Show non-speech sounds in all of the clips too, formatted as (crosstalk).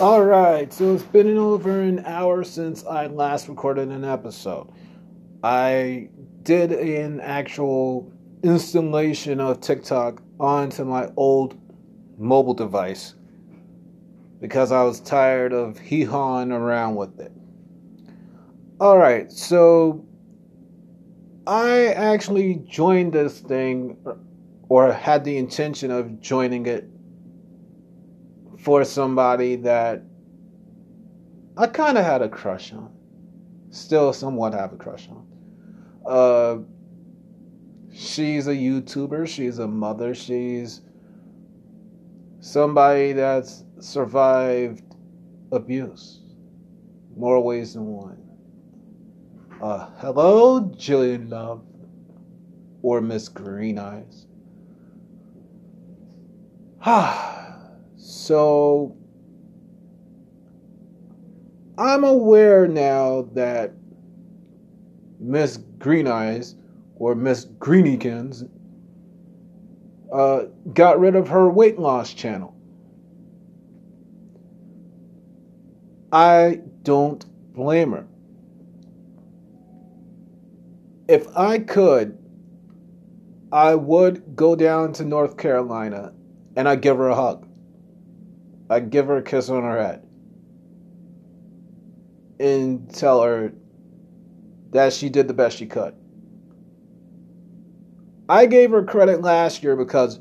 All right, so it's been over an hour since I last recorded an episode. I did an actual installation of TikTok onto my old mobile device because I was tired of hee hawing around with it. All right, so I actually joined this thing or had the intention of joining it for somebody that I kind of had a crush on. Still somewhat have a crush on. Uh, she's a YouTuber, she's a mother, she's somebody that's survived abuse more ways than one. Uh, hello, Jillian Love, or Miss Green Eyes. (sighs) Ah. So I'm aware now that Miss Green Eyes or Miss Greenykins uh, got rid of her weight loss channel. I don't blame her. If I could, I would go down to North Carolina and I'd give her a hug. I'd give her a kiss on her head and tell her that she did the best she could. I gave her credit last year because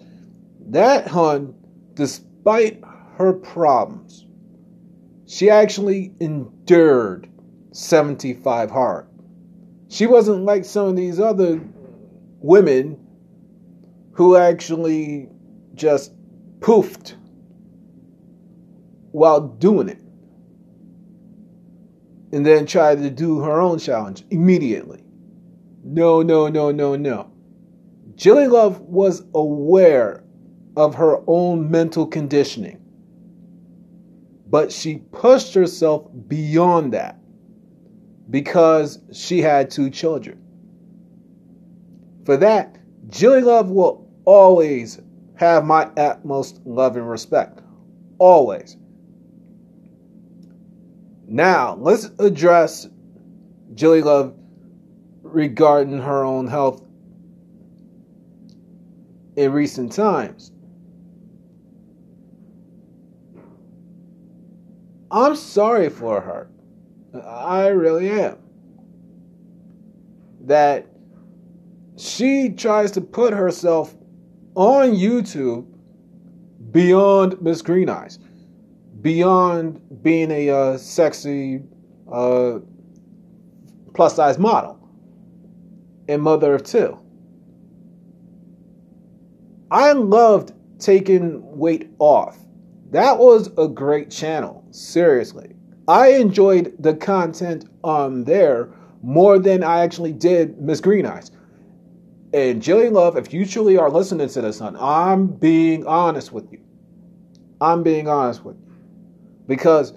that hun, despite her problems, she actually endured 75 hard. She wasn't like some of these other women who actually just poofed while doing it. And then tried to do her own challenge immediately. No, no, no, no, no. Jilly Love was aware of her own mental conditioning, but she pushed herself beyond that because she had two children. For that, Jilly Love will always have my utmost love and respect. Always. Now, let's address Jilly Love regarding her own health in recent times. I'm sorry for her. I really am. That she tries to put herself on YouTube beyond Miss Green Eyes beyond being a uh, sexy uh, plus size model and mother of two. I loved taking weight off. That was a great channel, seriously. I enjoyed the content on there more than I actually did Miss Green Eyes. And Jillian Love, if you truly are listening to this, son, I'm being honest with you. I'm being honest with you because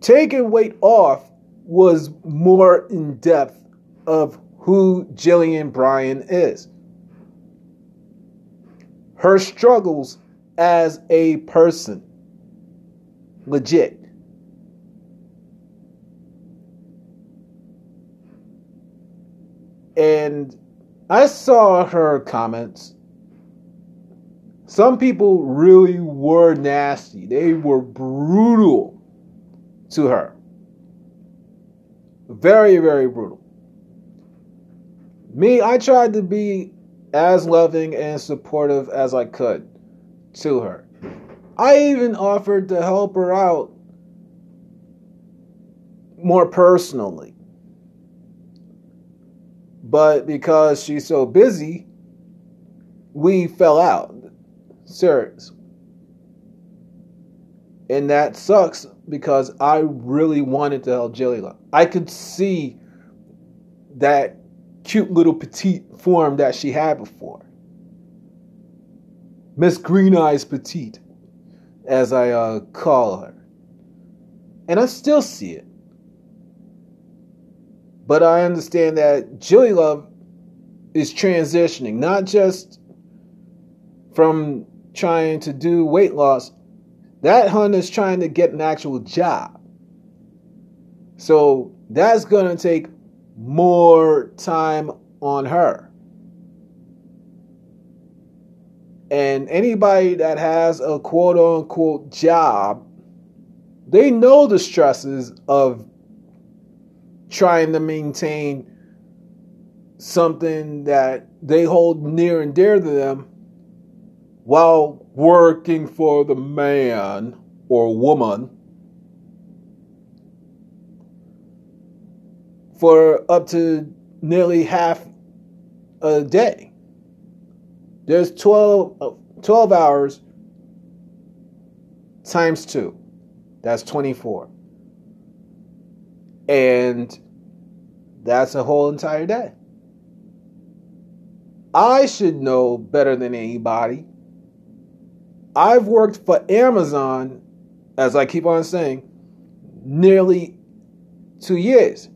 taking weight off was more in depth of who Jillian Bryan is. Her struggles as a person. Legit. And I saw her comments some people really were nasty. They were brutal to her. Very, very brutal. Me, I tried to be as loving and supportive as I could to her. I even offered to help her out more personally. But because she's so busy, we fell out. Serious. And that sucks because I really wanted to help Jelly I could see that cute little petite form that she had before. Miss Green Eyes Petite, as I uh, call her. And I still see it. But I understand that Jilly Love is transitioning, not just from trying to do weight loss, That hun is trying to get an actual job. So that's going to take more time on her. And anybody that has a quote unquote job, they know the stresses of trying to maintain something that they hold near and dear to them while working for the man or woman for up to nearly half a day. There's 12, uh, 12 hours times two. That's 24. And that's a whole entire day. I should know better than anybody. I've worked for Amazon, as I keep on saying, nearly two years.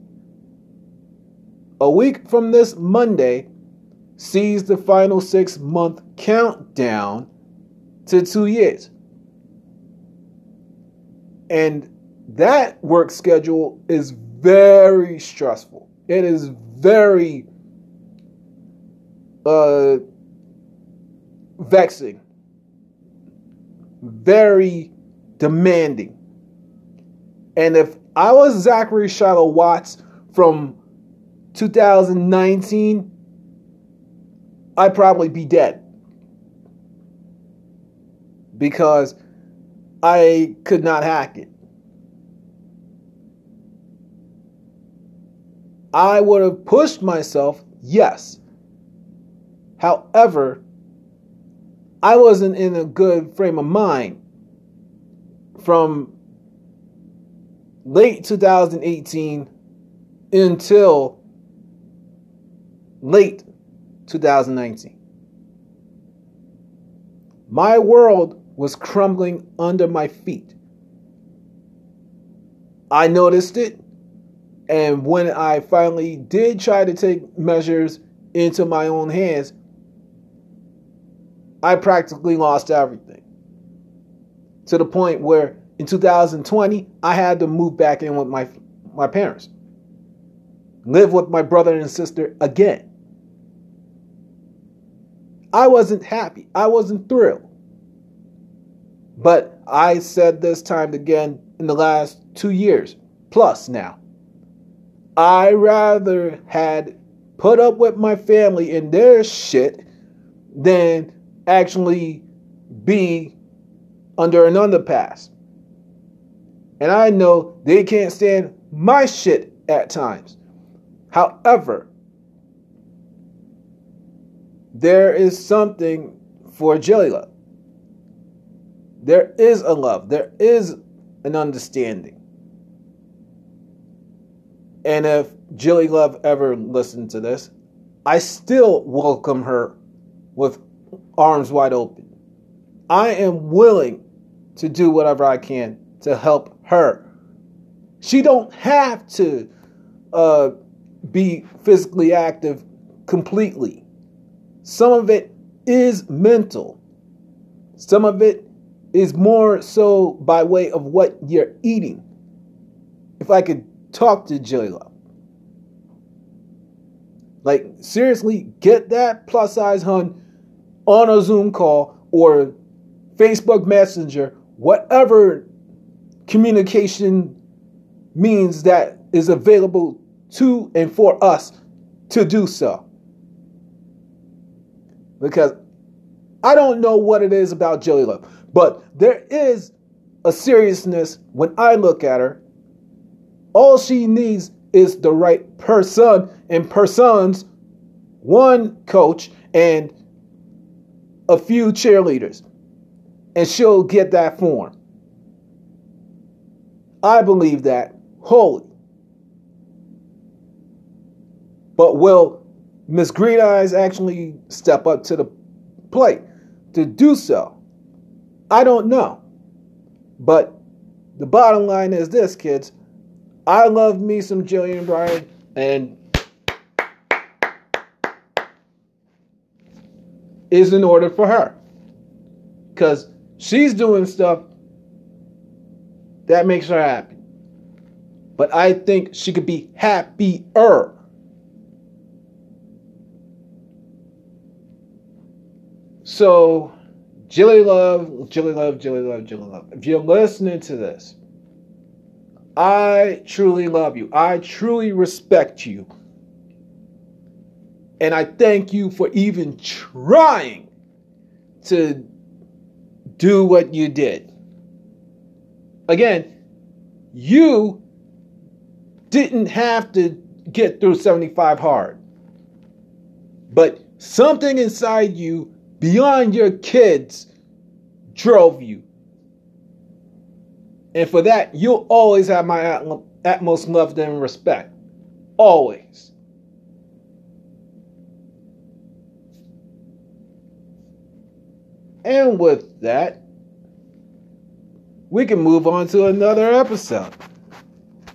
A week from this Monday sees the final six month countdown to two years. And that work schedule is very stressful. It is very uh, vexing, very demanding. And if I was Zachary Shiloh Watts from 2019, I'd probably be dead. Because I could not hack it. I would have pushed myself, yes. However, I wasn't in a good frame of mind from late 2018 until late 2019. My world was crumbling under my feet. I noticed it, and when I finally did try to take measures into my own hands, I practically lost everything. To the point where in 2020, I had to move back in with my, my parents, live with my brother and sister again. I wasn't happy. I wasn't thrilled. But I said this time again in the last two years plus now. I rather had put up with my family and their shit than actually be under an underpass. And I know they can't stand my shit at times. However, there is something for Jelly Love. There is a love. There is an understanding. And if Jilly Love ever listened to this, I still welcome her with arms wide open. I am willing to do whatever I can to help her. She don't have to uh, be physically active completely. Some of it is mental. Some of it is more so by way of what you're eating. If I could talk to J-Lo. Like, seriously, get that plus size hun on a Zoom call or Facebook Messenger, whatever communication means that is available to and for us to do so because I don't know what it is about Jelly Love, but there is a seriousness when I look at her. All she needs is the right person and persons, one coach and a few cheerleaders, and she'll get that form. I believe that wholly. But will Miss Green Eyes actually step up to the plate to do so? I don't know. But the bottom line is this, kids. I love me some Jillian Bryan, and is in order for her. Because she's doing stuff That makes her happy. But I think she could be happier. So, Jilly Love, Jilly Love, Jilly Love, Jilly Love. If you're listening to this, I truly love you. I truly respect you. And I thank you for even trying to do what you did. Again, you didn't have to get through 75 hard. But something inside you, beyond your kids, drove you. And for that, you'll always have my utmost love and respect. Always. And with that, we can move on to another episode.